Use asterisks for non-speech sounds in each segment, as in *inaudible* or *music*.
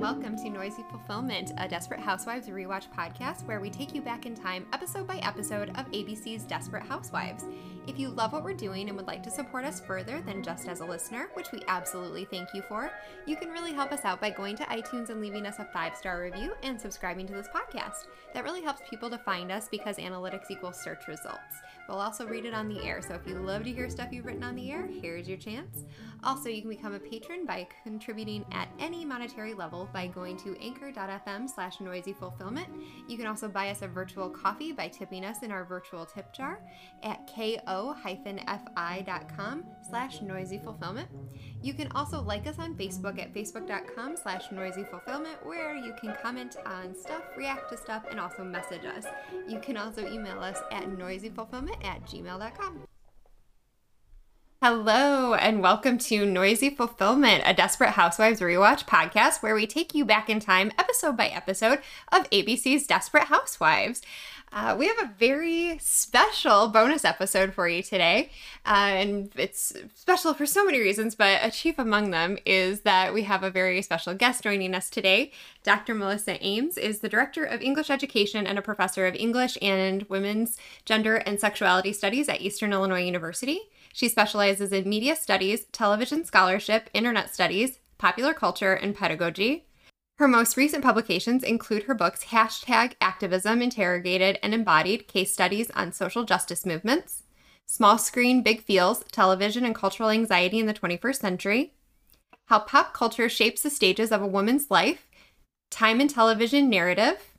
welcome to Noisy Fulfillment, a Desperate Housewives rewatch podcast where we take you back in time, episode by episode, of ABC's Desperate Housewives. If you love what we're doing and would like to support us further than just as a listener, which we absolutely thank you for, you can really help us out by going to iTunes and leaving us a five star review and subscribing to this podcast. That really helps people to find us because analytics equals search results. We'll also read it on the air, so if you love to hear stuff you've written on the air, here's your chance. Also, you can become a patron by contributing at any monetary level by going to anchor.fm slash noisy fulfillment. You can also buy us a virtual coffee by tipping us in our virtual tip jar at ko-fi.com slash noisy fulfillment. You can also like us on Facebook at facebook.com slash noisy fulfillment where you can comment on stuff, react to stuff, and also message us. You can also email us at noisyfulfillment at gmail.com. Hello, and welcome to Noisy Fulfillment, a Desperate Housewives rewatch podcast where we take you back in time, episode by episode, of ABC's Desperate Housewives. Uh, we have a very special bonus episode for you today. Uh, and it's special for so many reasons, but a chief among them is that we have a very special guest joining us today. Dr. Melissa Ames is the Director of English Education and a professor of English and Women's Gender and Sexuality Studies at Eastern Illinois University. She specializes in media studies, television scholarship, internet studies, popular culture, and pedagogy. Her most recent publications include her books Hashtag Activism Interrogated and Embodied Case Studies on Social Justice Movements, Small Screen Big Feels Television and Cultural Anxiety in the 21st Century, How Pop Culture Shapes the Stages of a Woman's Life, Time and Television Narrative,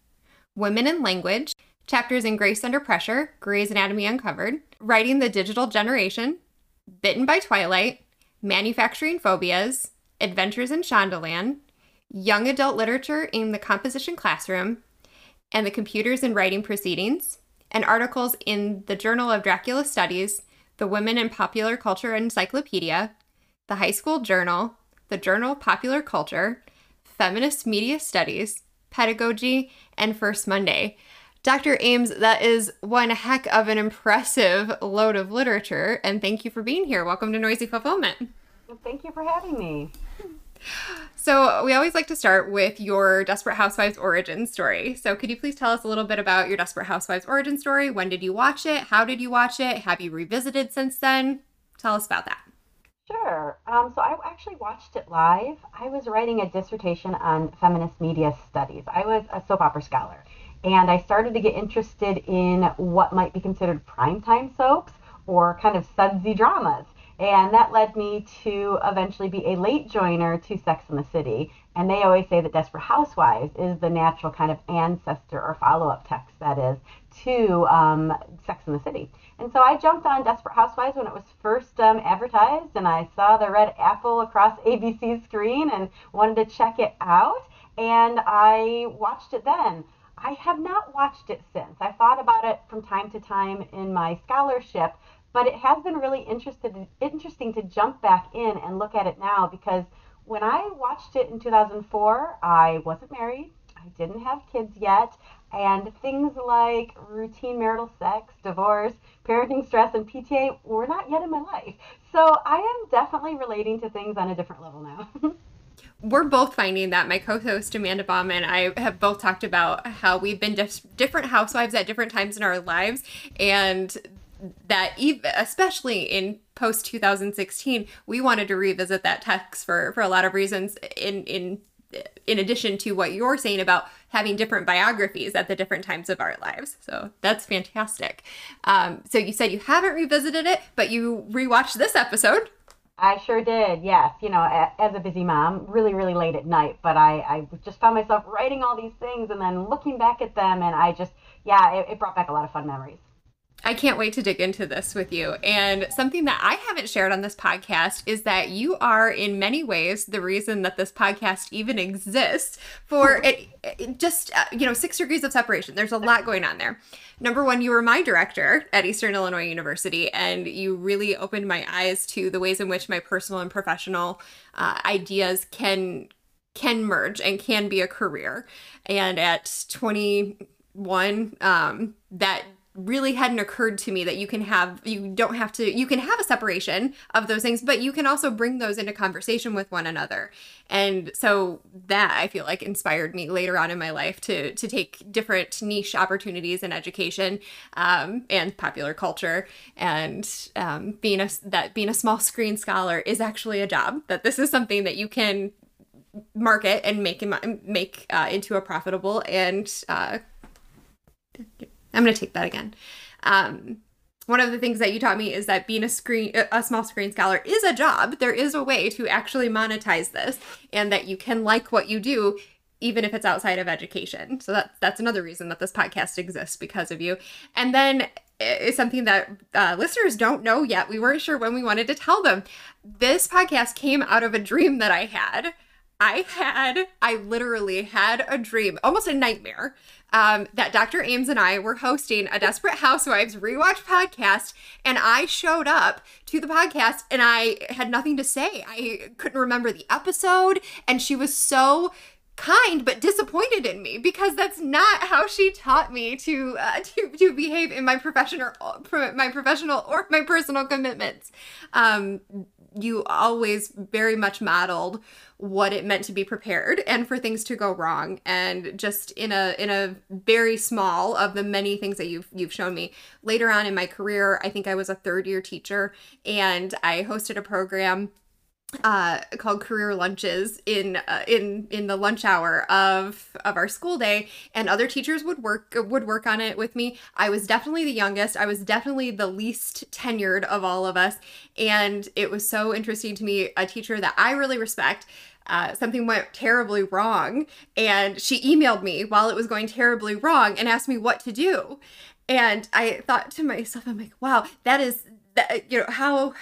Women and Language, chapters in Grace Under Pressure, Grey's Anatomy Uncovered, Writing the Digital Generation, Bitten by Twilight, Manufacturing Phobias, Adventures in Shondaland, young adult literature in the composition classroom, and the computers and writing proceedings, and articles in the Journal of Dracula Studies, the Women in Popular Culture Encyclopedia, the High School Journal, the Journal of Popular Culture, Feminist Media Studies, Pedagogy, and First Monday. Dr. Ames, that is one heck of an impressive load of literature, and thank you for being here. Welcome to Noisy Fulfillment. Thank you for having me. So, we always like to start with your Desperate Housewives origin story. So, could you please tell us a little bit about your Desperate Housewives origin story? When did you watch it? How did you watch it? Have you revisited since then? Tell us about that. Sure. Um, so, I actually watched it live. I was writing a dissertation on feminist media studies. I was a soap opera scholar, and I started to get interested in what might be considered primetime soaps or kind of sudsy dramas. And that led me to eventually be a late joiner to Sex and the City. And they always say that Desperate Housewives is the natural kind of ancestor or follow up text, that is, to um, Sex and the City. And so I jumped on Desperate Housewives when it was first um, advertised, and I saw the red apple across *laughs* ABC's screen and wanted to check it out. And I watched it then. I have not watched it since. I thought about it from time to time in my scholarship, but it has been really interested, interesting to jump back in and look at it now because when I watched it in 2004, I wasn't married, I didn't have kids yet, and things like routine marital sex, divorce, parenting stress, and PTA were not yet in my life. So I am definitely relating to things on a different level now. *laughs* we're both finding that my co-host Amanda Baum and I have both talked about how we've been different housewives at different times in our lives and that even, especially in post 2016 we wanted to revisit that text for for a lot of reasons in in in addition to what you're saying about having different biographies at the different times of our lives. So that's fantastic. Um, so you said you haven't revisited it but you rewatched this episode I sure did, yes. You know, as a busy mom, really, really late at night, but I, I just found myself writing all these things and then looking back at them, and I just, yeah, it, it brought back a lot of fun memories. I can't wait to dig into this with you. And something that I haven't shared on this podcast is that you are, in many ways, the reason that this podcast even exists for *laughs* it, it just, uh, you know, six degrees of separation. There's a lot going on there. Number one, you were my director at Eastern Illinois University, and you really opened my eyes to the ways in which my personal and professional uh, ideas can can merge and can be a career. And at 21, um, that really hadn't occurred to me that you can have you don't have to you can have a separation of those things but you can also bring those into conversation with one another. And so that i feel like inspired me later on in my life to to take different niche opportunities in education um, and popular culture. And um, being a that being a small screen scholar is actually a job that this is something that you can market and make make uh, into a profitable and uh, I'm going to take that again. Um, one of the things that you taught me is that being a screen a small screen scholar is a job. There is a way to actually monetize this and that you can like what you do even if it's outside of education. So that's that's another reason that this podcast exists because of you. And then is something that uh, listeners don't know yet. We weren't sure when we wanted to tell them. This podcast came out of a dream that I had. I had, I literally had a dream, almost a nightmare, um, that Dr. Ames and I were hosting a Desperate Housewives rewatch podcast, and I showed up to the podcast and I had nothing to say. I couldn't remember the episode, and she was so kind but disappointed in me because that's not how she taught me to uh, to to behave in my professional my professional or my personal commitments. Um, you always very much modeled what it meant to be prepared and for things to go wrong. And just in a in a very small of the many things that you've you've shown me later on in my career i think i was a third year teacher and i hosted a program uh, called career lunches in uh, in in the lunch hour of of our school day and other teachers would work would work on it with me. I was definitely the youngest. I was definitely the least tenured of all of us and it was so interesting to me a teacher that i really respect uh, something went terribly wrong and she emailed me while it was going terribly wrong and asked me what to do. And i thought to myself i'm like wow that is that you know how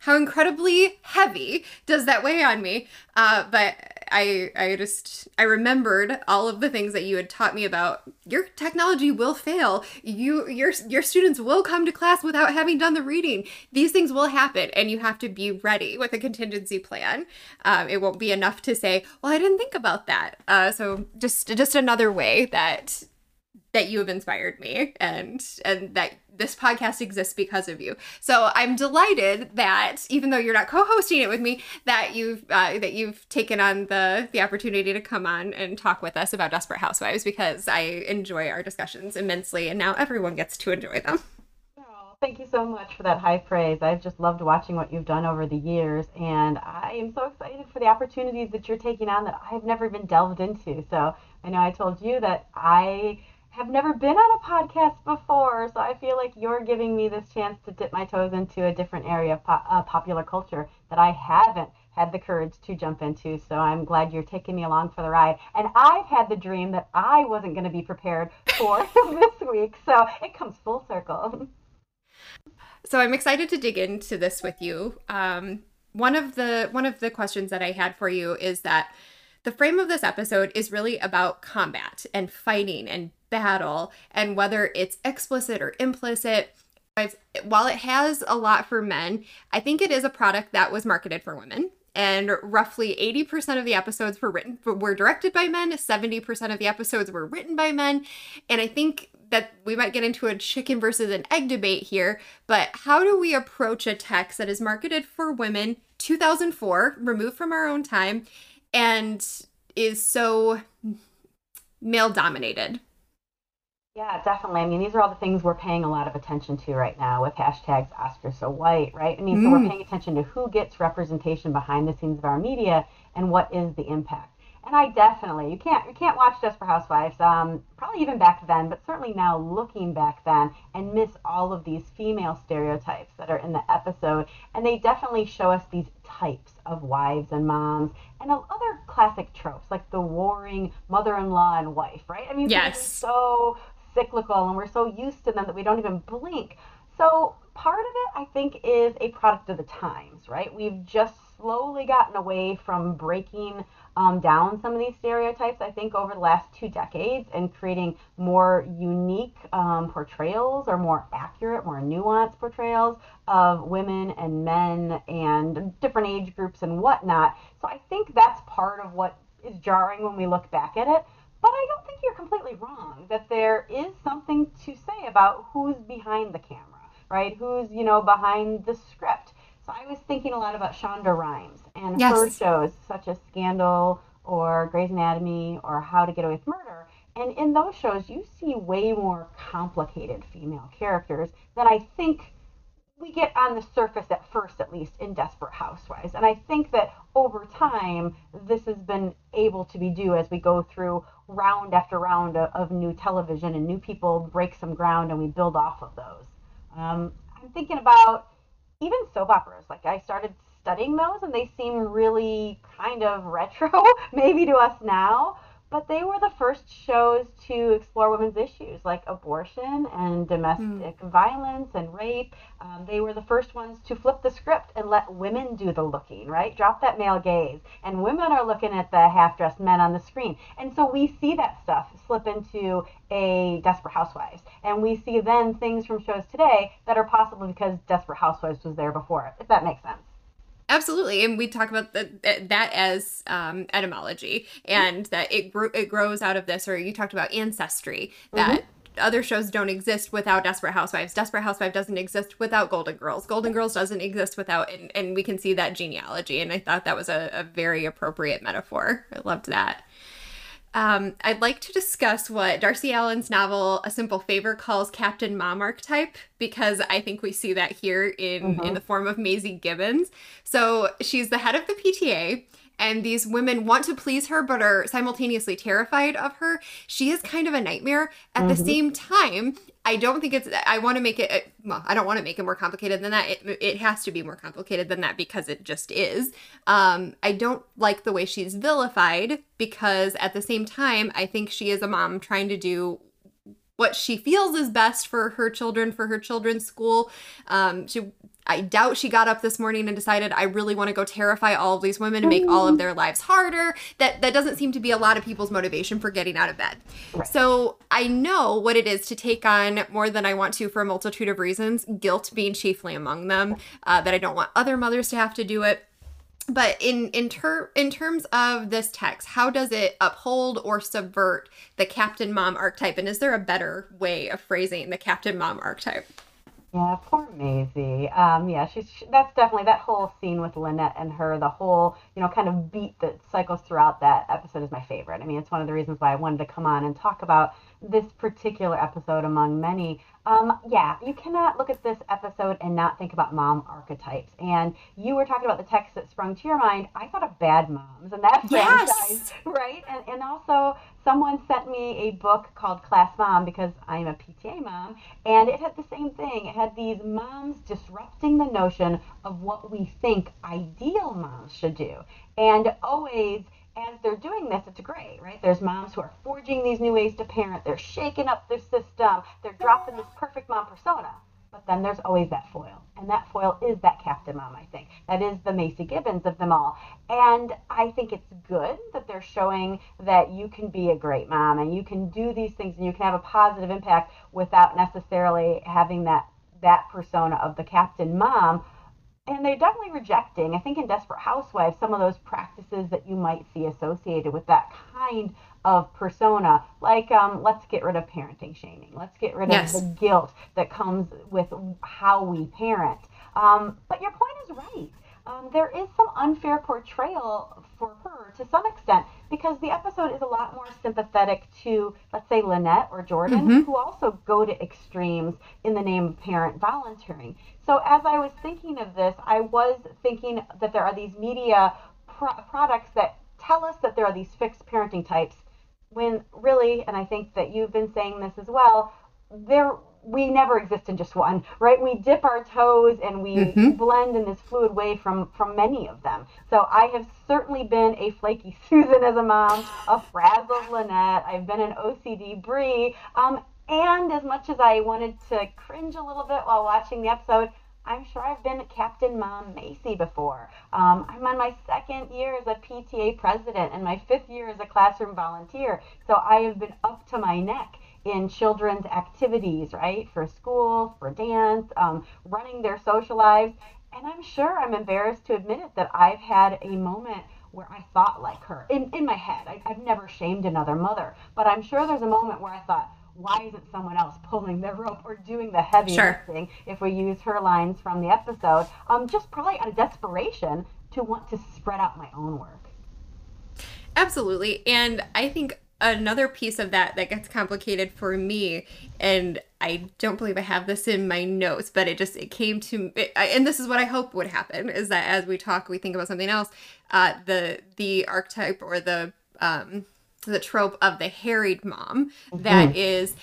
how incredibly heavy does that weigh on me uh, but I I just I remembered all of the things that you had taught me about your technology will fail. You your your students will come to class without having done the reading. These things will happen, and you have to be ready with a contingency plan. Um, it won't be enough to say, "Well, I didn't think about that." Uh, so just just another way that that you have inspired me and and that this podcast exists because of you. So I'm delighted that even though you're not co-hosting it with me, that you've uh, that you've taken on the the opportunity to come on and talk with us about Desperate Housewives because I enjoy our discussions immensely, and now everyone gets to enjoy them. Thank you so much for that high praise. I've just loved watching what you've done over the years, and I am so excited for the opportunities that you're taking on that I've never been delved into. So I know I told you that I have never been on a podcast before, so I feel like you're giving me this chance to dip my toes into a different area of po- uh, popular culture that I haven't had the courage to jump into. So I'm glad you're taking me along for the ride. And I've had the dream that I wasn't going to be prepared for *laughs* this week, so it comes full circle. So I'm excited to dig into this with you. Um, one of the one of the questions that I had for you is that the frame of this episode is really about combat and fighting and battle, and whether it's explicit or implicit. While it has a lot for men, I think it is a product that was marketed for women. And roughly 80% of the episodes were written were directed by men, 70% of the episodes were written by men. And I think that we might get into a chicken versus an egg debate here, but how do we approach a text that is marketed for women 2004, removed from our own time, and is so male dominated. Yeah, definitely. I mean, these are all the things we're paying a lot of attention to right now with hashtags Oscar so white, right? I mean, mm. so we're mm. paying attention to who gets representation behind the scenes of our media and what is the impact. And I definitely you can't you can't watch Desperate Housewives, um, probably even back then, but certainly now looking back then and miss all of these female stereotypes that are in the episode. And they definitely show us these types of wives and moms and other classic tropes like the warring mother-in-law and wife, right? I mean, yes. so cyclical and we're so used to them that we don't even blink. So part of it, I think, is a product of the times, right? We've just slowly gotten away from breaking um, down some of these stereotypes, I think, over the last two decades and creating more unique um, portrayals or more accurate, more nuanced portrayals of women and men and different age groups and whatnot. So I think that's part of what is jarring when we look back at it. But I don't think you're completely wrong that there is something to say about who's behind the camera, right? Who's, you know, behind the script. So I was thinking a lot about Shonda Rhimes and yes. her shows such as Scandal or Grey's Anatomy or How to Get Away with Murder. And in those shows, you see way more complicated female characters than I think we get on the surface at first, at least, in Desperate Housewives. And I think that over time, this has been able to be do as we go through round after round of, of new television and new people break some ground and we build off of those. Um, I'm thinking about even soap operas. Like I started studying those and they seem really kind of *laughs* retro, maybe to us now but they were the first shows to explore women's issues like abortion and domestic mm. violence and rape. Um, they were the first ones to flip the script and let women do the looking, right? Drop that male gaze. And women are looking at the half dressed men on the screen. And so we see that stuff slip into a Desperate Housewives. And we see then things from shows today that are possible because Desperate Housewives was there before, if that makes sense. Absolutely, and we talk about the, that as um, etymology, and that it grew, it grows out of this. Or you talked about ancestry that. Mm-hmm. Other shows don't exist without Desperate Housewives. Desperate Housewives doesn't exist without Golden Girls. Golden Girls doesn't exist without, and, and we can see that genealogy. And I thought that was a, a very appropriate metaphor. I loved that. Um, I'd like to discuss what Darcy Allen's novel A Simple Favor calls Captain Mom archetype because I think we see that here in mm-hmm. in the form of Maisy Gibbons. So she's the head of the PTA and these women want to please her but are simultaneously terrified of her. She is kind of a nightmare. At mm-hmm. the same time, I don't think it's. I want to make it. Well, I don't want to make it more complicated than that. It, it has to be more complicated than that because it just is. Um, I don't like the way she's vilified because at the same time, I think she is a mom trying to do what she feels is best for her children, for her children's school. Um, she I doubt she got up this morning and decided I really want to go terrify all of these women and make all of their lives harder. That that doesn't seem to be a lot of people's motivation for getting out of bed. Right. So I know what it is to take on more than I want to for a multitude of reasons. Guilt being chiefly among them. Uh, that I don't want other mothers to have to do it but in in ter- in terms of this text how does it uphold or subvert the captain mom archetype and is there a better way of phrasing the captain mom archetype yeah, poor Maisy. Um, yeah, she's she, that's definitely that whole scene with Lynette and her, the whole you know kind of beat that cycles throughout that episode is my favorite. I mean, it's one of the reasons why I wanted to come on and talk about this particular episode among many. Um, yeah, you cannot look at this episode and not think about mom archetypes. And you were talking about the text that sprung to your mind. I thought of Bad Moms and that yes. franchise, *laughs* right? And and also someone sent me a book called Class Mom because I'm a PTA mom, and it had the same thing. It had these moms disrupting the notion of what we think ideal moms should do, and always as they're doing this, it's great, right? There's moms who are forging these new ways to parent. They're shaking up their system. They're dropping this perfect mom persona. But then there's always that foil. And that foil is that captain mom, I think. That is the Maisy Gibbons of them all. And I think it's good that they're showing that you can be a great mom and you can do these things and you can have a positive impact without necessarily having that that persona of the captain mom and they're definitely rejecting, I think in Desperate Housewives, some of those practices that you might see associated with that kind of persona, like um, let's get rid of parenting shaming, let's get rid yes. of the guilt that comes with how we parent. Um, but your point is right. Um, there is some unfair portrayal for her to some extent because the episode is a lot more sympathetic to, let's say, Lynette or Jordan, mm-hmm. who also go to extremes in the name of parent volunteering. So as I was thinking of this, I was thinking that there are these media pro- products that tell us that there are these fixed parenting types when really, and I think that you've been saying this as well, there we never exist in just one, right? We dip our toes and we mm-hmm. blend in this fluid way from from many of them. So I have certainly been a flaky *laughs* Susan as a mom, a frazzled Lynette. I've been an OCD Bree. Um, and as much as I wanted to cringe a little bit while watching the episode, I'm sure I've been Captain Mom Maisy before. Um, I'm on my second year as a PTA president and my fifth year as a classroom volunteer. So I have been up to my neck in children's activities, right? For school, for dance, um, running their social lives. And I'm sure I'm embarrassed to admit it that I've had a moment where I thought like her in, in my head. I, I've never shamed another mother, but I'm sure there's a moment where I thought, why isn't someone else pulling the rope or doing the heavy sure. lifting if we use her lines from the episode? Um, just probably out of desperation to want to spread out my own work. Absolutely. And i think another piece of that that gets complicated for me and i don't believe i have this in my notes but it just it came to it, and this is what i hope would happen is that as we talk we think about something else. Uh the the archetype or the um the trope of the harried mom mm-hmm. that is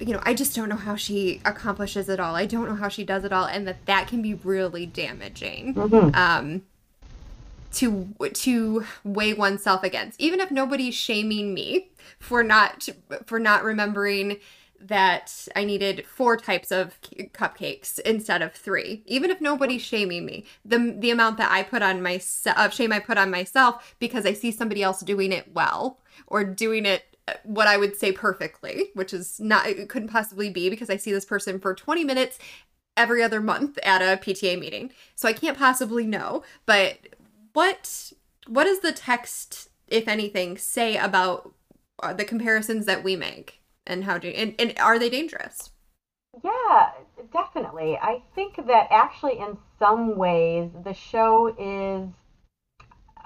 you know i just don't know how she accomplishes it all i don't know how she does it all and that that can be really damaging mm-hmm. um to to weigh oneself against even if nobody's shaming me for not for not remembering that I needed four types of cupcakes instead of three. Even if nobody's shaming me, the the amount that I put on myself of shame I put on myself because I see somebody else doing it well or doing it uh, what I would say perfectly, which is not it couldn't possibly be because I see this person for 20 minutes every other month at a PTA meeting. So I can't possibly know, but what what does the text if anything say about uh, the comparisons that we make and how do and, and are they dangerous? Yeah, definitely. I think that actually in some ways the show is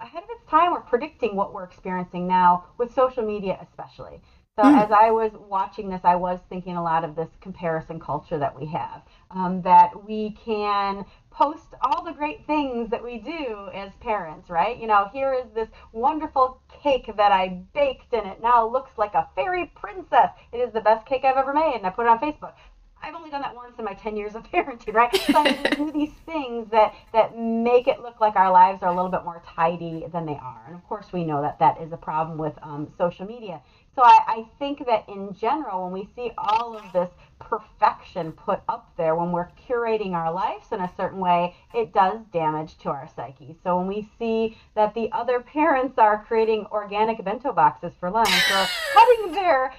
ahead of its time or predicting what we're experiencing now with social media especially. So mm. as I was watching this, I was thinking a lot of this comparison culture that we have. Um, that we can post all the great things that we do as parents, right? You know, here is this wonderful cake that I baked and it now looks like a fairy princess. It is the best cake I've ever made, and I put it on Facebook. I've only done that once in my 10 years of *laughs* parenting, right? So I do these things that, that make it look like our lives are a little bit more tidy than they are. And of course, we know that that is a problem with um, social media. So I, I think that in general, when we see all of this perfection put up there, when we're curating our lives in a certain way, it does damage to our psyche. So when we see that the other parents are creating organic bento boxes for lunch or cutting their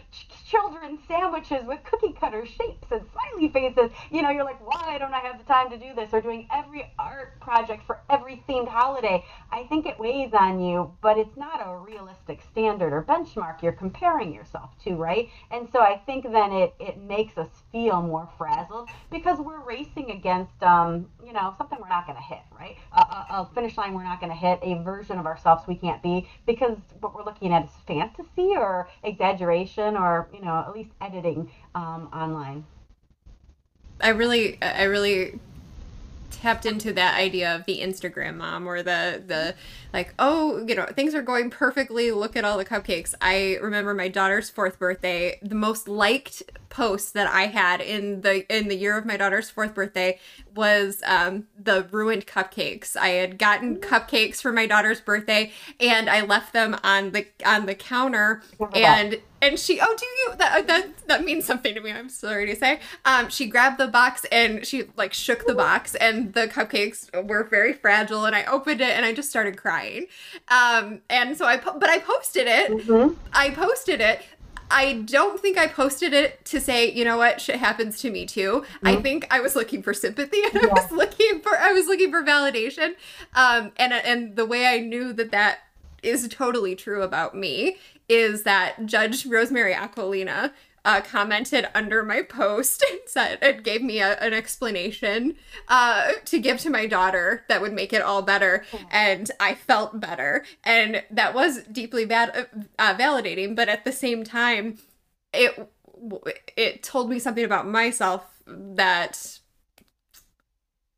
children sandwiches with cookie cutter shapes and smiley faces. You know, you're like, why don't I have the time to do this? Or doing every art project for every themed holiday. I think it weighs on you, but it's not a realistic standard or benchmark you're comparing yourself to, right? And so I think then it, it makes us feel more frazzled because we're racing against, um, you know, something we're not going to hit, right? A, a, a finish line we're not going to hit, a version of ourselves we can't be because what we're looking at is fantasy or exaggeration or, you know, at least editing um, online. I really, I really tapped into that idea of the Instagram mom or the the like oh you know things are going perfectly look at all the cupcakes i remember my daughter's fourth birthday the most liked post that i had in the in the year of my daughter's fourth birthday was um, the ruined cupcakes i had gotten cupcakes for my daughter's birthday and i left them on the on the counter and and she oh do you that that that means something to me i'm sorry to say um she grabbed the box and she like shook the box and the cupcakes were very fragile and i opened it and i just started crying. Um, and so I, po- but I posted it. Mm-hmm. I posted it. I don't think I posted it to say, you know what, shit happens to me too. Mm-hmm. I think I was looking for sympathy and yeah. I was looking for I was looking for validation. Um, and and the way I knew that that is totally true about me is that Judge Rosemary Aquilina uh, commented under my post *laughs* and said it gave me a, an explanation uh, to give to my daughter that would make it all better, and I felt better, and that was deeply bad, uh, validating. But at the same time, it it told me something about myself that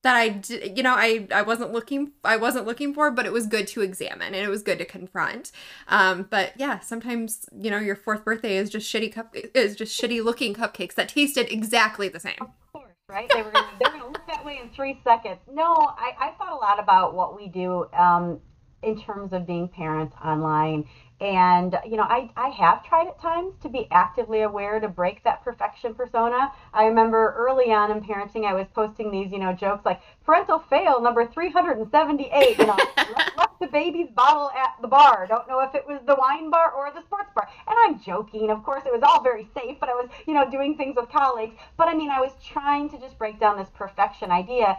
that I you know I I wasn't looking I wasn't looking for but it was good to examine and it was good to confront. Um but yeah sometimes you know your fourth birthday is just shitty cup is just shitty looking cupcakes that tasted exactly the same. Of course right? They were gonna, they're gonna look that way in three seconds. No I, I thought a lot about what we do um in terms of being parents online and, you know, I, I have tried at times to be actively aware to break that perfection persona. I remember early on in parenting, I was posting these, you know, jokes like parental fail number 378, you *laughs* know, left, the baby's bottle at the bar. Don't know if it was the wine bar or the sports bar. And I'm joking. Of course, it was all very safe, but I was, you know, doing things with colleagues. But I mean, I was trying to just break down this perfection idea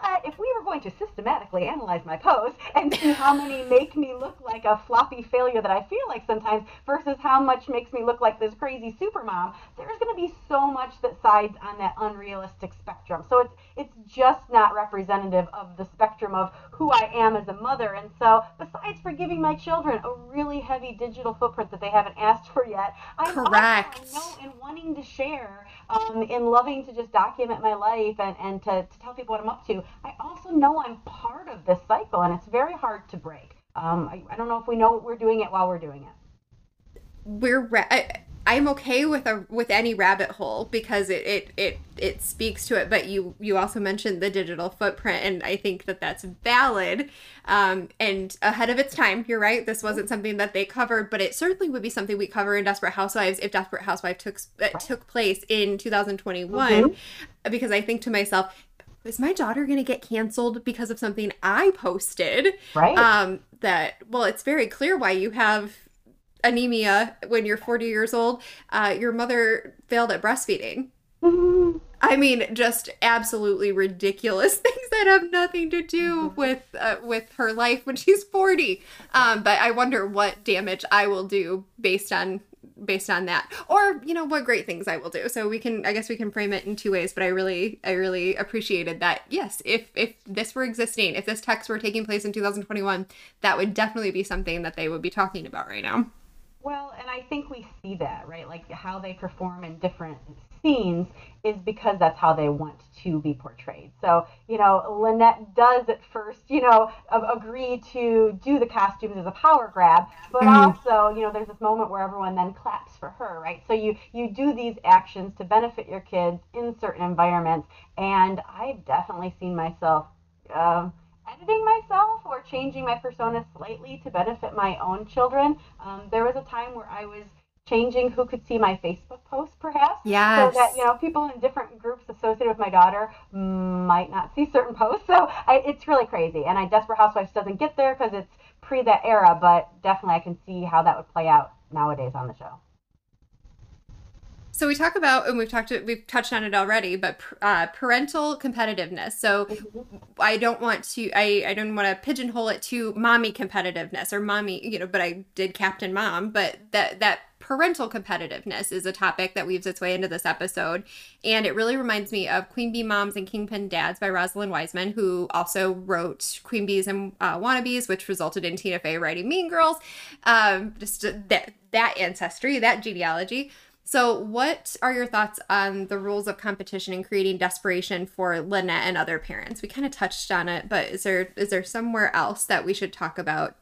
But if we were going to systematically analyze my pose and see how many make me look like a floppy failure that I feel like sometimes versus how much makes me look like this crazy super mom, there's going to be so much that sides on that unrealistic spectrum. So it's it's just not representative of the spectrum of who I am as a mother. And so besides for giving my children a really heavy digital footprint that they haven't asked for yet, I'm Correct. also, I know in wanting to share, um, in loving to just document my life and, and to, to tell people what I'm up to, I also know I'm part of this cycle and it's very hard to break. Um, I, I don't know if we know we're doing it while we're doing it. We're ra- I, I'm okay with a with any rabbit hole because it, it it it speaks to it. But you you also mentioned the digital footprint, and I think that that's valid um, and ahead of its time. You're right. This wasn't something that they covered, but it certainly would be something we cover in Desperate Housewives if Desperate Housewives took uh, took place in 2021. Mm-hmm. Because I think to myself, is my daughter going to get canceled because of something I posted? Right. Um, that, well, it's very clear why you have anemia when you're 40 years old. Uh, your mother failed at breastfeeding. Mm-hmm. *laughs* I mean, just absolutely ridiculous *laughs* things that have nothing to do mm-hmm. with uh, with her life when she's 40. Um, but I wonder what damage I will do based on based on that. Or you know what great things i will do. So we can i guess we can frame it in two ways but i really i really appreciated that yes if if this were existing if this text were taking place in 2021 that would definitely be something that they would be talking about right now. Well, and I think we see that, right? Like how they perform in different scenes is because that's how they want to be portrayed. So, you know, Lynette does at first, you know, agree to do the costumes as a power grab, but mm-hmm. also, you know, there's this moment where everyone then claps for her, right? So you you do these actions to benefit your kids in certain environments, and I've definitely seen myself. Uh, editing myself or changing my persona slightly to benefit my own children. Um, there was a time where I was changing who could see my Facebook posts, perhaps. Yes. So that you know people in different groups associated with my daughter might not see certain posts. So I, it's really crazy. And I Desperate Housewives doesn't get there because it's pre that era, but definitely I can see how that would play out nowadays on the show. So we talk about, and we've talked, we've touched on it already, but uh, parental competitiveness. So mm-hmm. I don't want to, I, I don't want to pigeonhole it to mommy competitiveness or mommy, you know. But I did Captain Mom, but that that parental competitiveness is a topic that weaves its way into this episode, and it really reminds me of Queen Bee Moms and Kingpin Dads by Rosalind Wiseman, who also wrote Queen Bees and uh, Wannabes, which resulted in Tina Fey writing Mean Girls. Um, just that that ancestry, that genealogy. So, what are your thoughts on the rules of competition and creating desperation for Lynette and other parents? We kind of touched on it, but is there is there somewhere else that we should talk about?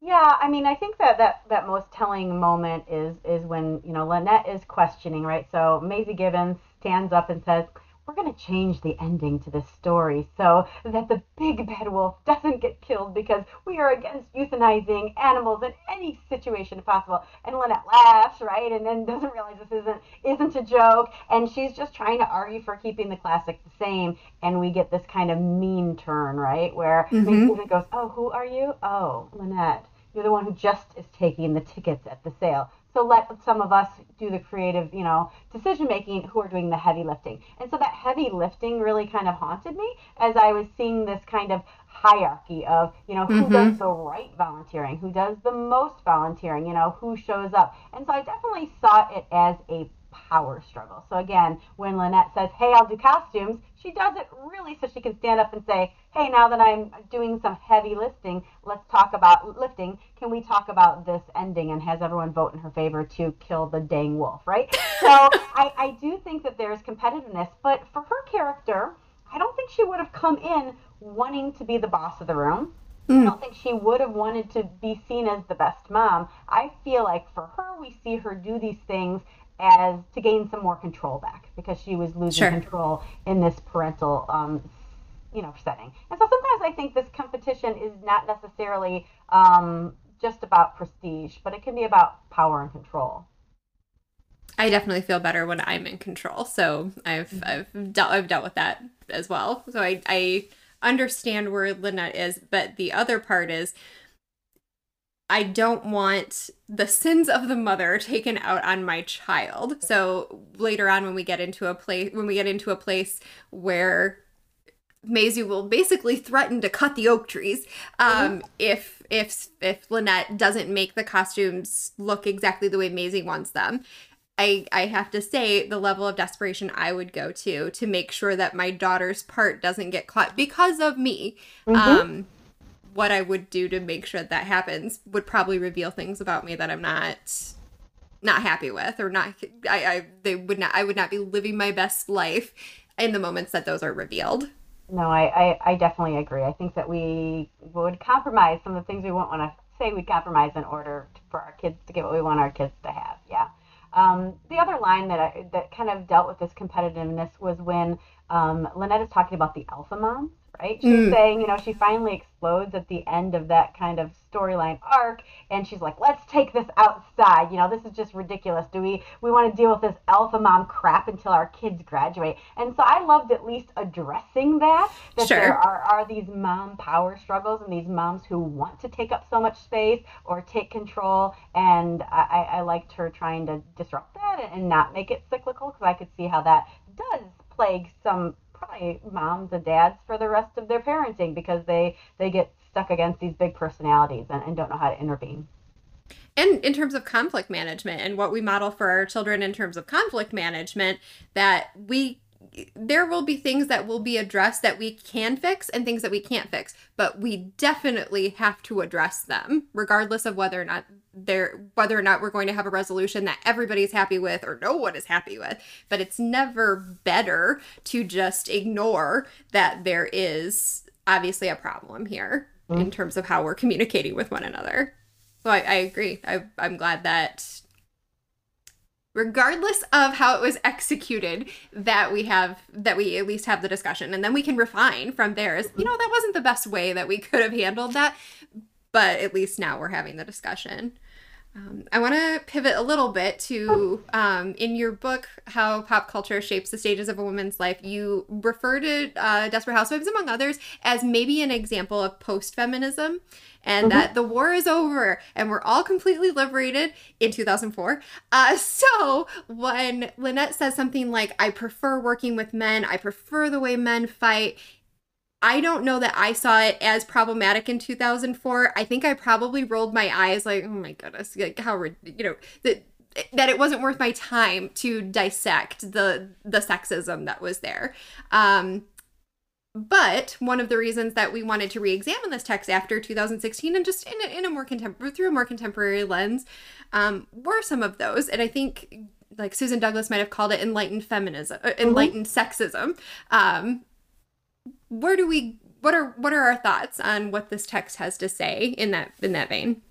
Yeah, I mean, I think that that, that most telling moment is is when you know Lynette is questioning, right? So Maisy Gibbons stands up and says, we're going to change the ending to this story so that the big bad wolf doesn't get killed because we are against euthanizing animals in any situation possible. And Lynette laughs, right, and then doesn't realize this isn't isn't a joke, and she's just trying to argue for keeping the classic the same. And we get this kind of mean turn, right, where mm-hmm. goes, "Oh, who are you? Oh, Lynette." You're the one who just is taking the tickets at the sale. So let some of us do the creative, you know, decision making who are doing the heavy lifting. And so that heavy lifting really kind of haunted me as I was seeing this kind of hierarchy of, you know, who mm-hmm. does the right volunteering, who does the most volunteering, you know, who shows up. And so I definitely saw it as a power struggle. So again, when Lynette says, "Hey, I'll do costumes," she does it really so she can stand up and say, "Hey, now that I'm doing some heavy lifting, let's talk about lifting. Can we talk about this ending?" And has everyone vote in her favor to kill the dang wolf, right? *laughs* So I, I do think that there's competitiveness, but for her character, I don't think she would have come in wanting to be the boss of the room. Mm. I don't think she would have wanted to be seen as the best mom. I feel like for her, we see her do these things as to gain some more control back because she was losing sure. control in this parental um, you know setting and so sometimes i think this competition is not necessarily um, just about prestige but it can be about power and control I definitely feel better when I'm in control. So I've mm-hmm. I've dealt I've dealt with that as well. So I I understand where Lynette is, but the other part is I don't want the sins of the mother taken out on my child. So later on when we get into a place when we get into a place where Maisy will basically threaten to cut the oak trees um, mm-hmm. if if if Lynette doesn't make the costumes look exactly the way Maisy wants them. I I have to say the level of desperation I would go to to make sure that my daughter's part doesn't get caught because of me. Mm-hmm. Um, what I would do to make sure that, that happens would probably reveal things about me that I'm not not happy with or not I, I they would not I would not be living my best life in the moments that those are revealed. No, I, I, I definitely agree. I think that we would compromise some of the things we won't want to say we compromise in order for our kids to get what we want our kids to have. Yeah. Um, the other line that I, that kind of dealt with this competitiveness was when um, Lynette is talking about the alpha moms right? She's mm. saying, you know, she finally explodes at the end of that kind of storyline arc, and she's like, "Let's take this outside. You know, this is just ridiculous. Do we we want to deal with this alpha mom crap until our kids graduate?" And so I loved at least addressing that that sure. there are are these mom power struggles and these moms who want to take up so much space or take control, and I, I liked her trying to disrupt that and not make it cyclical because I could see how that does plague some probably moms and dads for the rest of their parenting because they they get stuck against these big personalities and, and don't know how to intervene. And in terms of conflict management and what we model for our children in terms of conflict management that we there will be things that will be addressed that we can fix and things that we can't fix but we definitely have to address them regardless of whether or not they're whether or not we're going to have a resolution that everybody's happy with or no one is happy with. But it's never better to just ignore that there is obviously a problem here mm-hmm. in terms of how we're communicating with one another. So i, I agree. I, i'm glad that regardless of how it was executed that we have that we at least have the discussion and then we can refine from there. As you know that wasn't the best way that we could have handled that but at least now we're having the discussion um, I want to pivot a little bit to um, in your book, How Pop Culture Shapes the Stages of a Woman's Life. You refer to uh, Desperate Housewives, among others, as maybe an example of post feminism and mm-hmm. that the war is over and we're all completely liberated in 2004. Uh, *laughs* so when Lynette says something like, I prefer working with men, I prefer the way men fight, I don't know that I saw it as problematic in 2004. I think I probably rolled my eyes like, oh my goodness, like how you know that that it wasn't worth my time to dissect the the sexism that was there. Um, but one of the reasons that we wanted to re-examine this text after 2016 and just in a, in a more contemporary through a more contemporary lens um, were some of those, and I think like Susan Douglas might have called it enlightened feminism, uh, mm-hmm. enlightened mm-hmm. sexism. Um, where do we what are what are our thoughts on what this text has to say in that in that vein?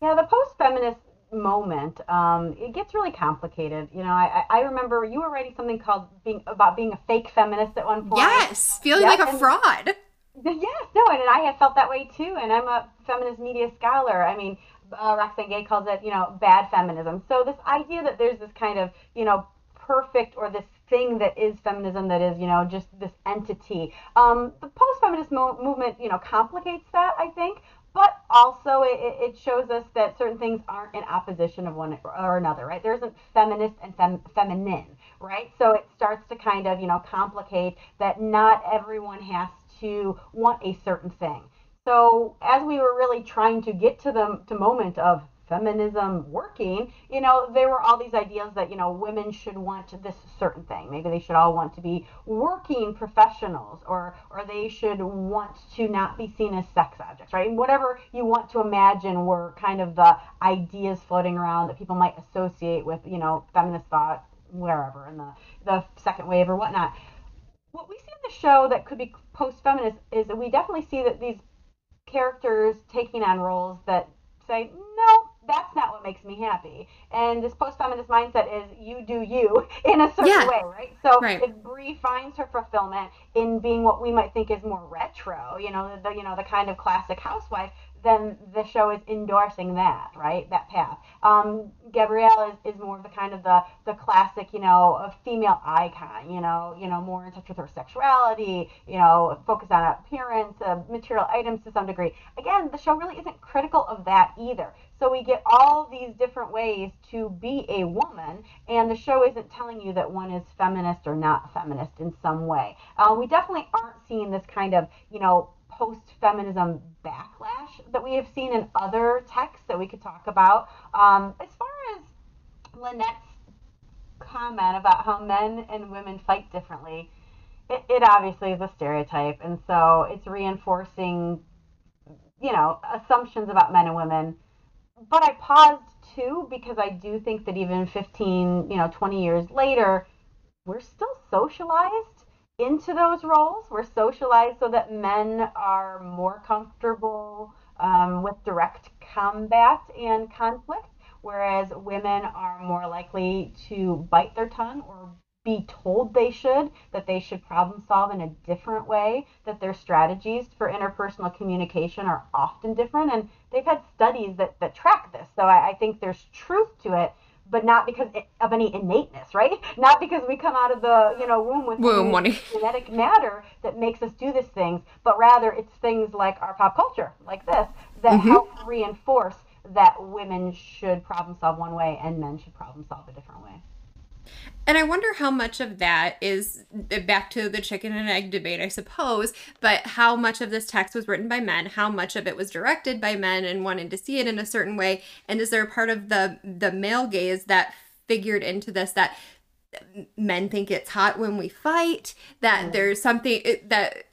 Yeah, the post-feminist moment, um, it gets really complicated. You know, I, I remember you were writing something called being about being a fake feminist at one point. Yes, feeling like a and, fraud. *laughs* Yes, no, and, and I have felt that way too. And I'm a feminist media scholar. I mean, uh, Roxane Gay calls it, you know, bad feminism. So this idea that there's this kind of, you know, perfect or this thing that is feminism that is you know just this entity. Um, the post-feminist mo- movement you know complicates that i think but also it, it shows us that certain things aren't in opposition of one or another right? There isn't feminist and fem- feminine right? So it starts to kind of you know complicate that not everyone has to want a certain thing. So as we were really trying to get to the to moment of feminism working, you know, there were all these ideas that, you know, women should want this certain thing. Maybe they should all want to be working professionals or or they should want to not be seen as sex objects, right? whatever you want to imagine were kind of the ideas floating around that people might associate with, you know, feminist thought wherever in the the second wave or whatnot. What we see in the show that could be post-feminist is that we definitely see that these characters taking on roles that say, no, that's not what makes me happy. And this post-feminist mindset is you do you *laughs* in a certain yeah. way, right? So right. if Bree finds her fulfillment in being what we might think is more retro, you know, the you know the kind of classic housewife, then the show is endorsing that, right? That path. Um, Gabrielle is, is more of the kind of the, the classic, you know, a female icon, you know, you know, more in touch with her sexuality, you know, focus on appearance, uh, material items to some degree. Again, the show really isn't critical of that either. So we get all these different ways to be a woman, and the show isn't telling you that one is feminist or not feminist in some way. Uh, we definitely aren't seeing this kind of, you know, post feminism backlash that we have seen in other texts that we could talk about. Um, as far as Lynette's comment about how men and women fight differently, it, it obviously is a stereotype, and so it's reinforcing, you know, assumptions about men and women. But I paused too because I do think that even 15, you know, 20 years later, we're still socialized into those roles. We're socialized so that men are more comfortable um, with direct combat and conflict, whereas women are more likely to bite their tongue or be told they should, that they should problem solve in a different way, that their strategies for interpersonal communication are often different. And they've had studies that, that track this. So I, I think there's truth to it but not because of any innateness, right? *laughs* Not because we come out of the you know womb with womb money. genetic matter that makes us do these things, but rather it's things like our pop culture, like this, that mm-hmm. help reinforce that women should problem solve one way and men should problem solve a different way. And I wonder how much of that is uh, back to the chicken and egg debate, I suppose, but how much of this text was written by men, how much of it was directed by men and wanted to see it in a certain way, and is there a part of the the male gaze that figured into this that men think it's hot when we fight, that there's something that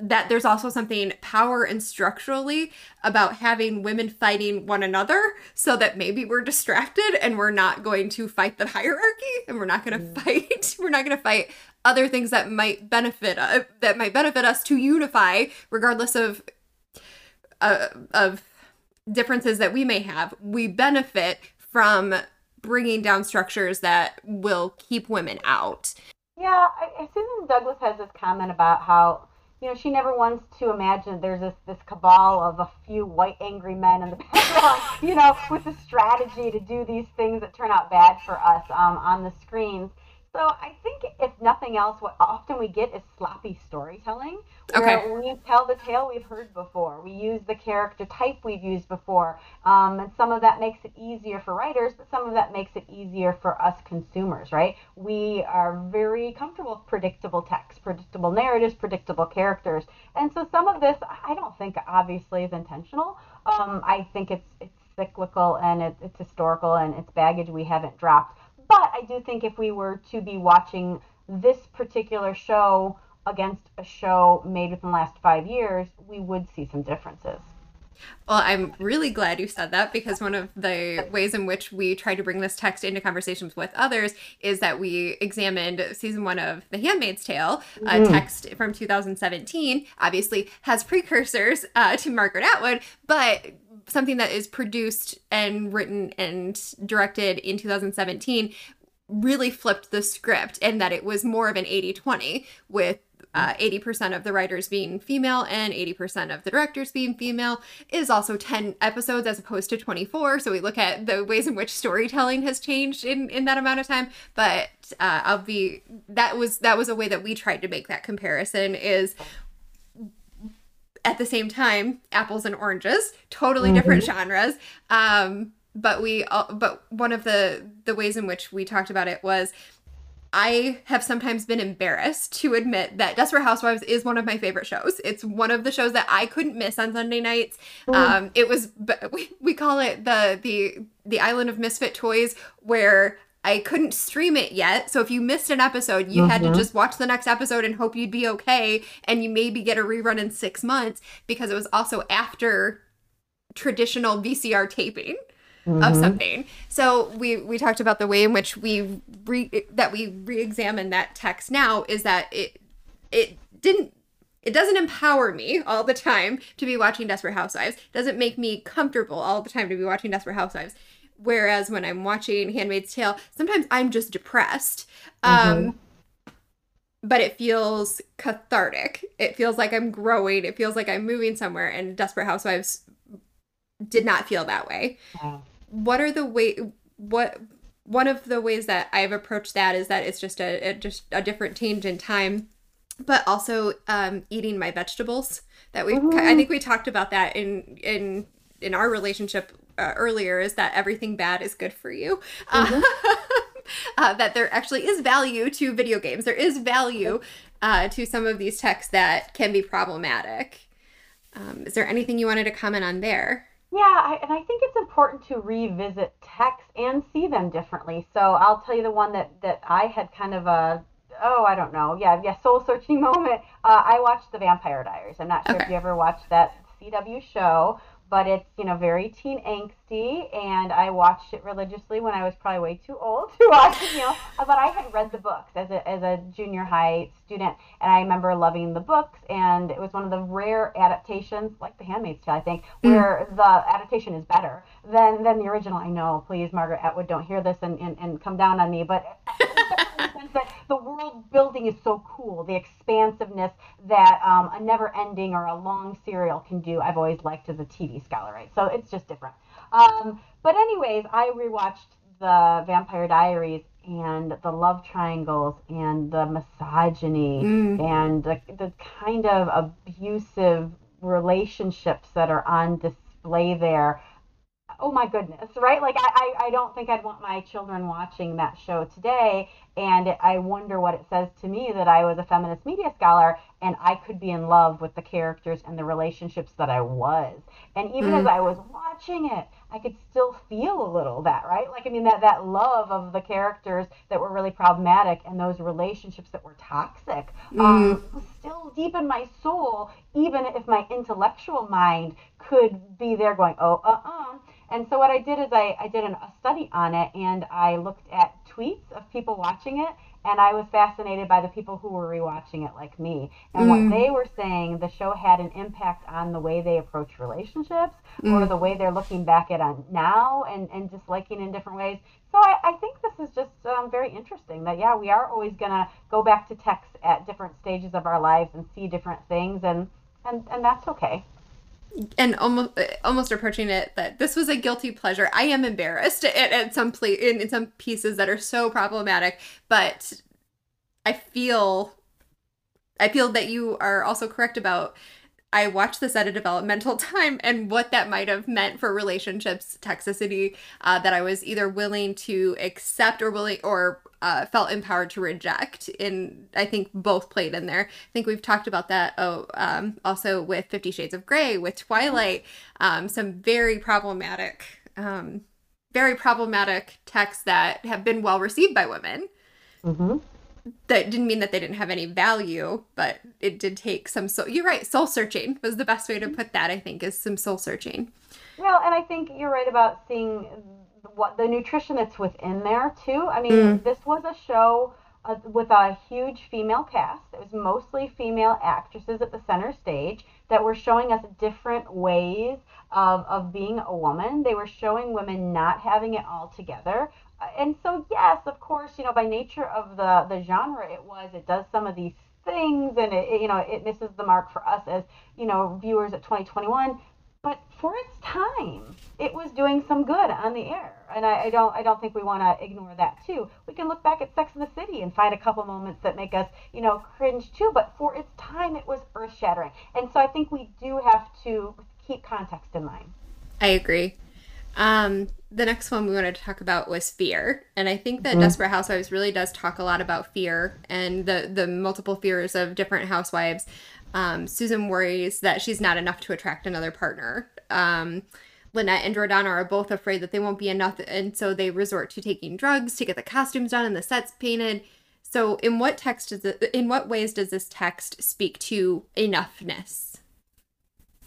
that there's also something power and structurally about having women fighting one another so that maybe we're distracted and we're not going to fight the *laughs* hierarchy and we're not going to mm. fight *laughs* we're not going to fight other things that might benefit uh, that might benefit us to unify regardless of uh, of differences that we may have we benefit from bringing down structures that will keep women out yeah I, susan douglas has this comment about how you know, she never wants to imagine there's this, this cabal of a few white angry men in the *laughs* background, you know, with the strategy to do these things that turn out bad for us um, on the screens. So I think if nothing else, what often we get is sloppy storytelling. Where okay. we tell the tale we've heard before. We use the character type we've used before. Um, and some of that makes it easier for writers, but some of that makes it easier for us consumers, right? We are very comfortable with predictable text, predictable narratives, predictable characters. And so some of this, I don't think obviously is intentional. Um, I think it's, it's cyclical and it, it's historical and it's baggage we haven't dropped. But I do think if we were to be watching this particular show against a show made within the last five years, we would see some differences. Well, I'm really glad you said that because one of the ways in which we try to bring this text into conversations with others is that we examined season one of The Handmaid's Tale, a mm. text from 2017, obviously has precursors uh, to Margaret Atwood, but something that is produced and written and directed in 2017 really flipped the script and that it was more of an 80-20 with uh, 80% of the writers being female and 80% of the directors being female. It is also 10 episodes as opposed to 24 so we look at the ways in which storytelling has changed in in that amount of time. But uh, i'll be that was that was a way that we tried to make that comparison is at the same time apples and oranges totally mm-hmm. different genres um but we uh, but one of the the ways in which we talked about it was I have sometimes been embarrassed to admit that Desperate Housewives is one of my favorite shows. It's one of the shows that I couldn't miss on Sunday nights. Mm. Um, it was *laughs* we, we call it the the the island of misfit toys where I couldn't stream it yet. So if you missed an episode, you mm-hmm. had to mm-hmm. just watch the next episode and hope you'd be okay. And you maybe get a rerun in six months because it was also after traditional VCR taping. Mm-hmm. of something. So we we talked about the way in which we re, that we re-examine that text now is that it it didn't it doesn't empower me all the time to be watching Desperate Housewives. It doesn't make me comfortable all the time to be watching Desperate Housewives. Whereas when I'm watching Handmaid's Tale, sometimes I'm just depressed. Mm-hmm. Um, but it feels cathartic. It feels like I'm growing. It feels like I'm moving somewhere. And Desperate Housewives did not feel that way. What are the way? what one of the ways that I've approached that is that it's just a, a just a different change in time, but also um, eating my vegetables. That we, mm-hmm. I think we talked about that in in in our relationship uh, earlier. Is that everything bad is good for you? Mm-hmm. *laughs* Uh, that there actually is value to video games. There is value uh, to some of these texts that can be problematic. Um, is there anything you wanted to comment on there? Yeah, I, and I think it's important to revisit texts and see them differently. So I'll tell you the one that that I had kind of a oh I don't know yeah yeah soul searching *laughs* moment. Uh, I watched The Vampire Diaries. I'm not sure okay. if you ever watched that CW show, but it's you know very teen angsty and i watched it religiously when i was probably way too old *laughs* to watch it you know but i had read the books as a, as a junior high student and i remember loving the books and it was one of the rare adaptations like the handmaid's tale i think mm. where mm. the adaptation is better than than the original i know please margaret atwood don't hear this and, and, and come down on me but that the world building is so cool. The expansiveness that um, a never ending or a long serial can do, I've always liked as a TV scholar, right? So it's just different. Um, but, anyways, I rewatched the Vampire Diaries and the love triangles and the misogyny mm. and the, the kind of abusive relationships that are on display there oh my goodness, right? Like I, I, don't think I'd want my children watching that show today. And I wonder what it says to me that I was a feminist media scholar and I could be in love with the characters and the relationships that I was. And even mm. as I was watching it, I could still feel a little that, right? Like I mean that that love of the characters that were really problematic and those relationships that were toxic mm. um, was still deep in my soul, even if my intellectual mind could be there going, oh, uh-uh and so what I did is I, I did an, a study on it and I looked at tweets of people watching it and I was fascinated by the people who were rewatching it like me. And mm. what they were saying, the show had an impact on the way they approach relationships mm. or the way they're looking back at on now and, and disliking in different ways. So I, I think this is just um, very interesting that, yeah, we are always going to go back to text at different stages of our lives and see different things, and, and, and that's okay and almost almost approaching it that this was a guilty pleasure. I am embarrassed at, at some ple- in, in some pieces that are so problematic, but I feel I feel that you are also correct about I watched this at a developmental *laughs* time and what that might have meant for relationships, toxicity uh, that I was either willing to accept or willing or uh, felt empowered to reject. And I think both played in there. I think we've talked about that. Oh, um, also with Fifty Shades of Grey, with Twilight, um, some very problematic, um, very problematic texts that have been well received by women. Mm-hmm that didn't mean that they didn't have any value, but it did take some soul. You're right. Soul searching was the best way to put that. I think is some soul searching. Well, and I think you're right about seeing what the nutrition that's within there too. I mean, mm. this was a show uh, with a huge female cast. It was mostly female actresses at the center stage that were showing us different ways of, of being a woman. They were showing women not having it all together, and so yes, of course, you know, by nature of the the genre, it was it does some of these things, and it, it you know it misses the mark for us as you know viewers at 2021. But for its time, it was doing some good on the air, and I, I don't I don't think we want to ignore that too. We can look back at Sex in the City and find a couple moments that make us you know cringe too. But for its time, it was earth shattering, and so I think we do have to keep context in mind. I agree. Um, the next one we wanted to talk about was fear, and I think that mm-hmm. Desperate Housewives really does talk a lot about fear and the the multiple fears of different housewives. Um, Susan worries that she's not enough to attract another partner. Um, Lynette and Jordana are both afraid that they won't be enough, and so they resort to taking drugs to get the costumes done and the sets painted. So, in what text does it, in what ways does this text speak to enoughness?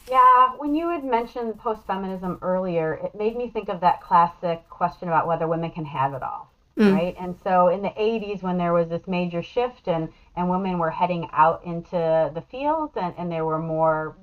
Yeah, when you had mentioned post feminism earlier, it made me think of that classic question about whether women can have it all, mm. right? And so in the 80s, when there was this major shift and, and women were heading out into the fields and, and there were more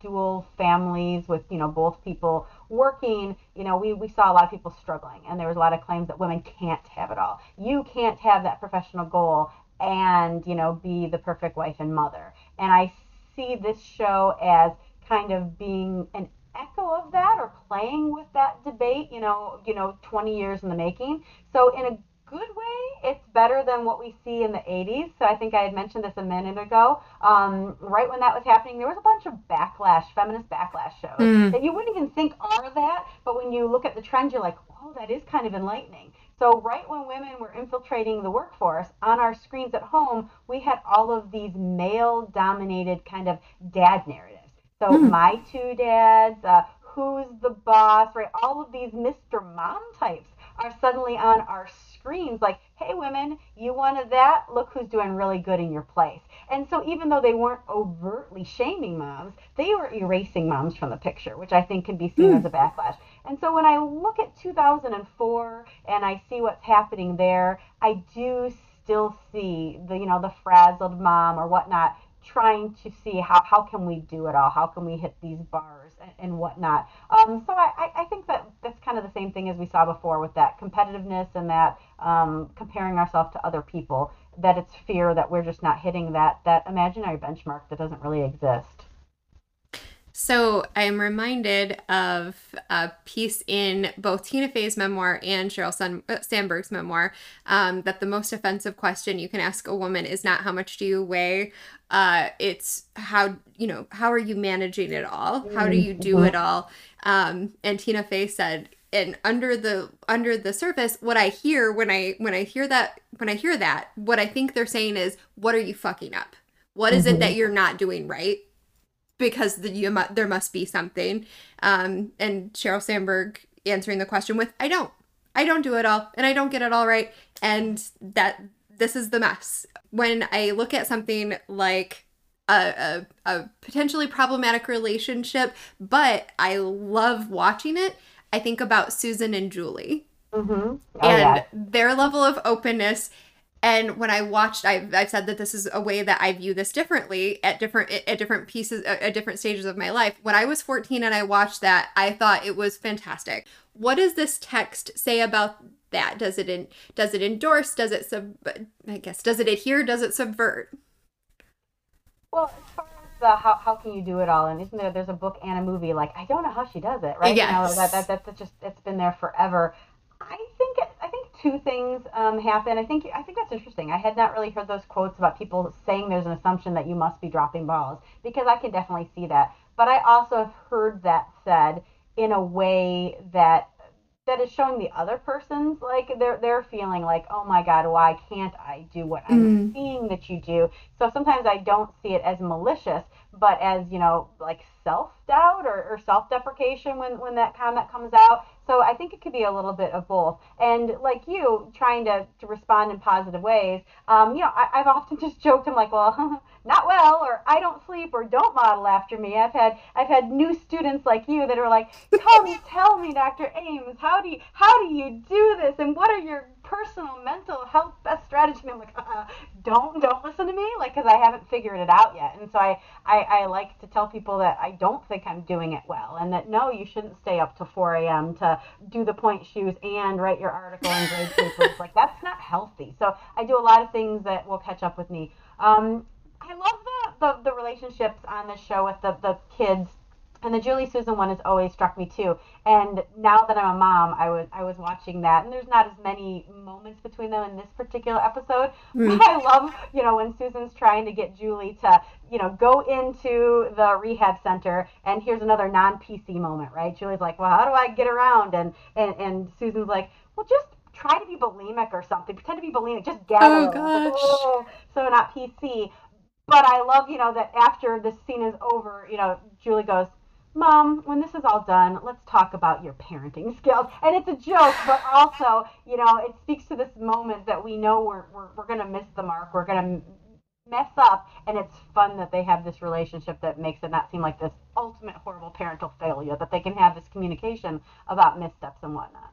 dual families with, you know, both people working, you know, we, we saw a lot of people struggling and there was a lot of claims that women can't have it all. You can't have that professional goal and, you know, be the perfect wife and mother. And I see this show as kind of being an echo of that or playing with that debate, you know, you know, 20 years in the making. So in a good way, it's better than what we see in the 80s. So I think I had mentioned this a minute ago. Um, right when that was happening, there was a bunch of backlash, feminist backlash shows mm. that you wouldn't even think are that. But when you look at the trend, you're like, oh, that is kind of enlightening. So right when women were infiltrating the workforce on our screens at home, we had all of these male-dominated kind of dad narratives. So mm. my two dads, uh, who's the boss, right? All of these Mr. Mom types are suddenly on our screens like, hey, women, you wanted that? Look who's doing really good in your place. And so even though they weren't overtly shaming moms, they were erasing moms from the picture, which I think can be seen mm. as a backlash. And so when I look at 2004 and I see what's happening there, I do still see the, you know, the frazzled mom or whatnot trying to see how, how can we do it all? How can we hit these bars and, and whatnot? Um, so I, I think that that's kind of the same thing as we saw before with that competitiveness and that um, comparing ourselves to other people, that it's fear that we're just not hitting that, that imaginary benchmark that doesn't really exist. So I'm reminded of a piece in both Tina Fey's memoir and Sheryl uh, Sandberg's memoir um, that the most offensive question you can ask a woman is not how much do you weigh, uh, it's how you know how are you managing it all? How do you do it all? Um, and Tina Fey said, and under the under the surface, what I hear when I when I hear that when I hear that, what I think they're saying is, what are you fucking up? What is mm-hmm. it that you're not doing right? Because the, you mu- there must be something. Um, and Sheryl Sandberg answering the question with, I don't. I don't do it all and I don't get it all right. And that this is the mess. When I look at something like a, a, a potentially problematic relationship, but I love watching it, I think about Susan and Julie. Mm-hmm. Oh, and yeah. their level of openness and when i watched I've, I've said that this is a way that i view this differently at different at different pieces at different stages of my life. When i was 14 and i watched that i thought it was fantastic. What does this text say about that? Does it in, does it endorse? Does it sub i guess does it adhere? Does it subvert? Well as far as the how, how can you do it all? And isn't there there's a book and a movie like i don't know how she does it right? Yes. you know that, that that's just it's been there forever. I think it, i think two things um, happen. I think I think that's interesting. I had not really heard those quotes about people saying there's an assumption that you must be dropping balls because I can definitely see that. But I also have heard that said in a way that that is showing the other person's like they're they're feeling like oh my god why can't I do what I'm mm. seeing that you do. So sometimes I don't see it as malicious, but as you know like self doubt or, or self deprecation when when that comment comes out so I think it could be a little bit of both. And like you, trying to, to respond in positive ways, um, you know, I, have often *laughs* just joked, I'm like, well, *laughs* not well, or I don't sleep, or don't model after me. I've had I've had new students like you that are like, tell me, tell me, Dr. Ames, how do you how do you do this, and what are your personal mental health best strategy? And I'm like, uh, don't don't listen to me, like, because I haven't figured it out yet. And so I, I I like to tell people that I don't think I'm doing it well, and that no, you shouldn't stay up to 4 a.m. to do the point shoes and write your article and grade papers. like that's not healthy. So I do a lot of things that will catch up with me. Um, I love the, the, the relationships on this show with the, the kids and the Julie Susan one has always struck me too. And now that I'm a mom, I was I was watching that, and there's not as many moments between them in this particular episode. Mm. But I love, you know, when Susan's trying to get Julie to, you know, go into the rehab center, and here's another non-PC moment, right? Julie's like, well, how do I get around? And and and Susan's like, well, just try to be bulimic or something. Pretend to be bulimic. Just get Oh gosh. Oh, so not PC. But I love, you know, that after the scene is over, you know, Julie goes, Mom, when this is all done, let's talk about your parenting *laughs* skills. And it's a joke, but also, you know, it speaks to this moment that we know we're, we're, we're going to miss the mark. We're going to mess up. And it's fun that they have this relationship that makes it not seem like this ultimate horrible parental failure, that they can have this communication about missteps and whatnot.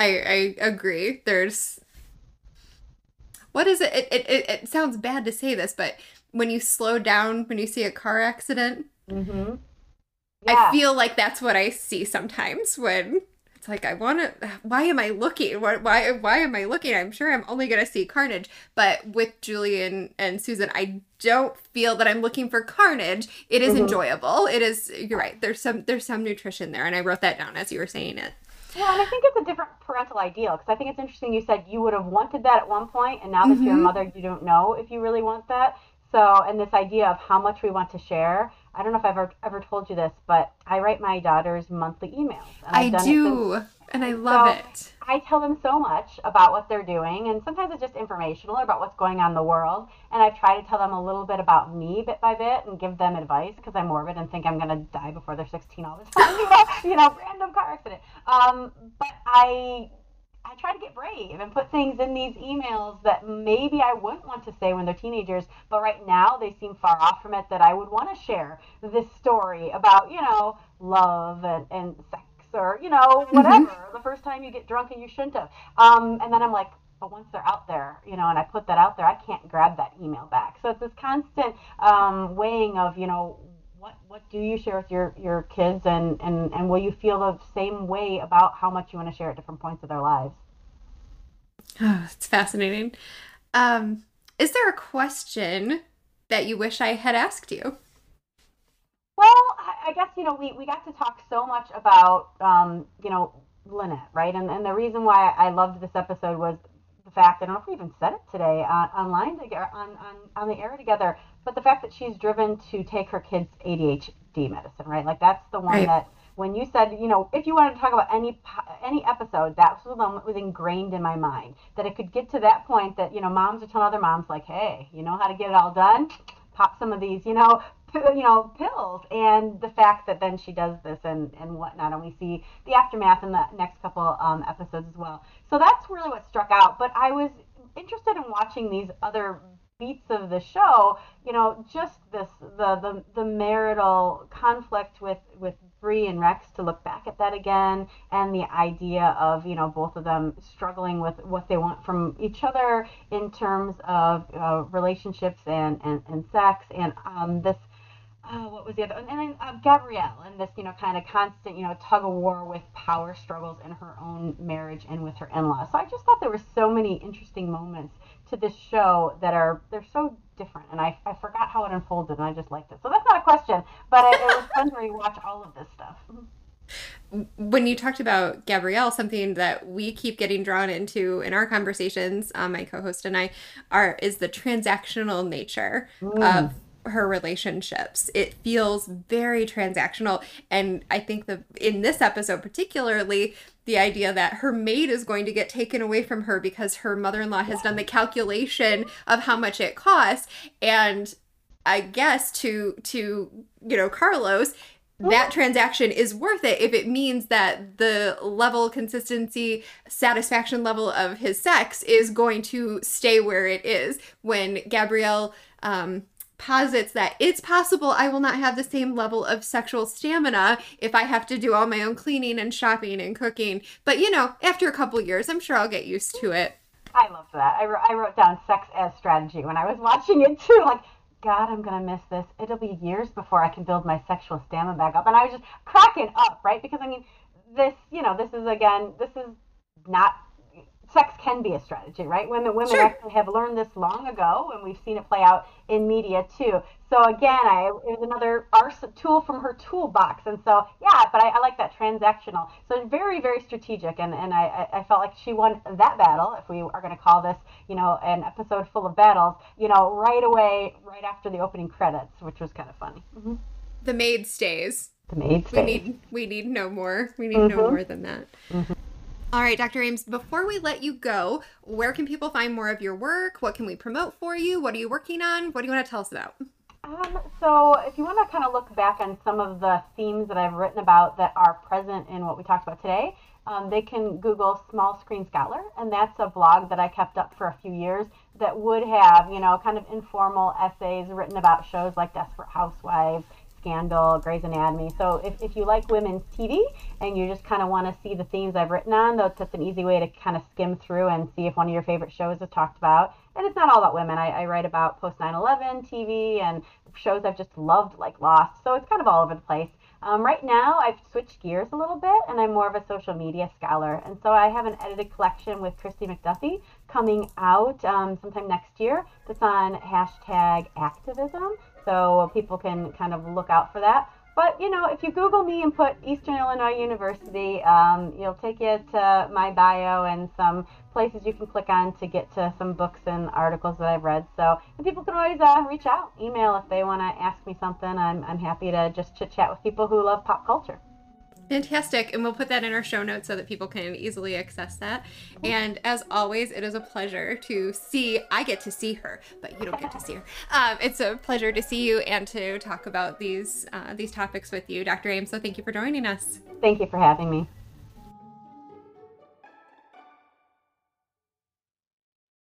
I, I agree. There's. What is it? It, it? it sounds bad to say this, but when you slow down when you see a car accident, mm-hmm yeah. I feel like that's what I see sometimes when it's like I want to. Why am I looking? Why, why why am I looking? I'm sure I'm only gonna see carnage. But with Julian and Susan, I don't feel that I'm looking for carnage. It is mm-hmm. enjoyable. It is. You're right. There's some there's some nutrition there, and I wrote that down as you were saying it. Yeah, and I think it's a different parental ideal because I think it's interesting. You said you would have wanted that at one point, and now that mm-hmm. you're a mm-hmm. mother, you don't know if you really want that. So, and this idea of how much we want to share. I don't know if I've ever, ever told you this, but I write my daughters monthly emails. I do, and I love so it. I tell them so much about what they're doing, and sometimes it's just informational or about what's going on in the world. And I try to tell them a little bit about me bit by bit and give them advice because I'm morbid and think I'm going to die before they're 16 all the *laughs* time. you know, you know, random car accident. Um, but I I try to get brave and put things in these emails that maybe I wouldn't want to say when they're teenagers, but right now they seem far off from it that I would want to share this story about, you know, love and, and sex or, you know, mm-hmm. whatever. Mm-hmm. The first time you get drunk and you shouldn't have. Um, and then I'm like, but once they're out there, you know, and I put that out there, I can't grab that email back. So it's this constant um, weighing of, you know, what do you share with your your kids and and and will you feel the same way about how much you want to share at different points of their lives? Oh it's fascinating. Um is there a question that you wish i had asked you? Well i, I guess you know we we got to talk so much about um you know lynette right? And and the reason why i loved this episode was the fact i don't know if we even said it today uh, online together on, on on the air together but the fact that she's driven to take her kids ADHD medicine, right? Like that's the one right. that when you said, you know, if you wanted to talk about any any episode, that was the one that was ingrained in my mind. That it could get to that point that you know, moms are telling other moms like, hey, you know how to get it all done? Pop some of these, you know, you know, pills. And the fact that then she does this and and whatnot, and we see the aftermath in the next couple um, episodes as well. So that's really what struck out. But I was interested in watching these other beats of the show, you know, just this the the, the marital conflict with with Bree and Rex to look back at that again, and the idea of you know both of them struggling with what they want from each other in terms of uh, relationships and, and and sex, and um, this oh, what was the other? And then uh, Gabrielle, and this, you know, kind of constant, you know, tug of war with power struggles in her own marriage and with her in-laws. So I just thought there were so many interesting moments to this show that are they're so different, and I, I forgot how it unfolded, and I just liked it. So that's not a question, but it, it was fun to rewatch all of this stuff. When you talked about Gabrielle, something that we keep getting drawn into in our conversations, um, my co-host and I, are is the transactional nature mm. of her relationships. It feels very transactional. And I think the in this episode particularly, the idea that her maid is going to get taken away from her because her mother-in-law has done the calculation of how much it costs. And I guess to to, you know, Carlos, that transaction is worth it if it means that the level consistency satisfaction level of his sex is going to stay where it is when gabrielle um, posits that it's possible I will not have the same level of sexual stamina if I have to do all my own cleaning and shopping and cooking. But you know, after a couple years, I'm sure I'll get used to it. I love that. I, I wrote down sex as strategy when I was watching it too. Like, God, I'm going to miss this. It'll be years before I can build my sexual stamina back up. And I was just cracking up, right? Because I mean, this, you know, this is again, this is not sex can be a strategy, right? Women women sure. actually have learned this long ago, and we've seen it play out in media too. So again, I it was another arsenal tool from her toolbox, and so yeah, but I, I, like that transactional. So very very strategic, and and I I felt like she won that battle, if we are going to call this you know an episode full of battles, you know right away right after the opening credits, which was kind of funny. Mm-hmm. The maid stays. The maid stays. We need we need no more. We need mm-hmm. no more than that. Mm-hmm. All right, Dr. Ames, before we let you go, where can people find more of your work? What can we promote for you? What are you working on? What do you want to tell us about? Um, so, if you want to kind of look back on some of the themes that I've written about that are present in what we talked about today, um, they can Google Small Screen Scholar, and that's a blog that I kept up for a few years that would have, you know, kind of informal essays written about shows like Desperate Housewives Scandal, Grey's Anatomy. So if, if you like women's TV and you just kind of want to see the themes I've written on, that's just an easy way to kind of skim through and see if one of your favorite shows is talked about. And it's not all about women. I, I write about post 9/11 TV and shows I've just loved like Lost. So it's kind of all over the place. Um, right now, I've switched gears a little bit and I'm more of a social media scholar. And so I have an edited collection with Christy McDuffie coming out um, sometime next year that's on hashtag activism. So people can kind of look out for that. But you know, if you Google me and put Eastern Illinois University, um, you'll take you to my bio and some places you can click on to get to some books and articles that I've read. So, and people can always uh, reach out, email if they want to ask me something. I'm, I'm happy to just chit chat with people who love pop culture. Fantastic. And we'll put that in our show notes so that people can easily access that. And as always, it is a pleasure to see, I get to see her, but you don't get to see her. Um, it's a pleasure to see you and to talk about these, uh, these topics with you, Dr. Ames. So thank you for joining us. Thank you for having me.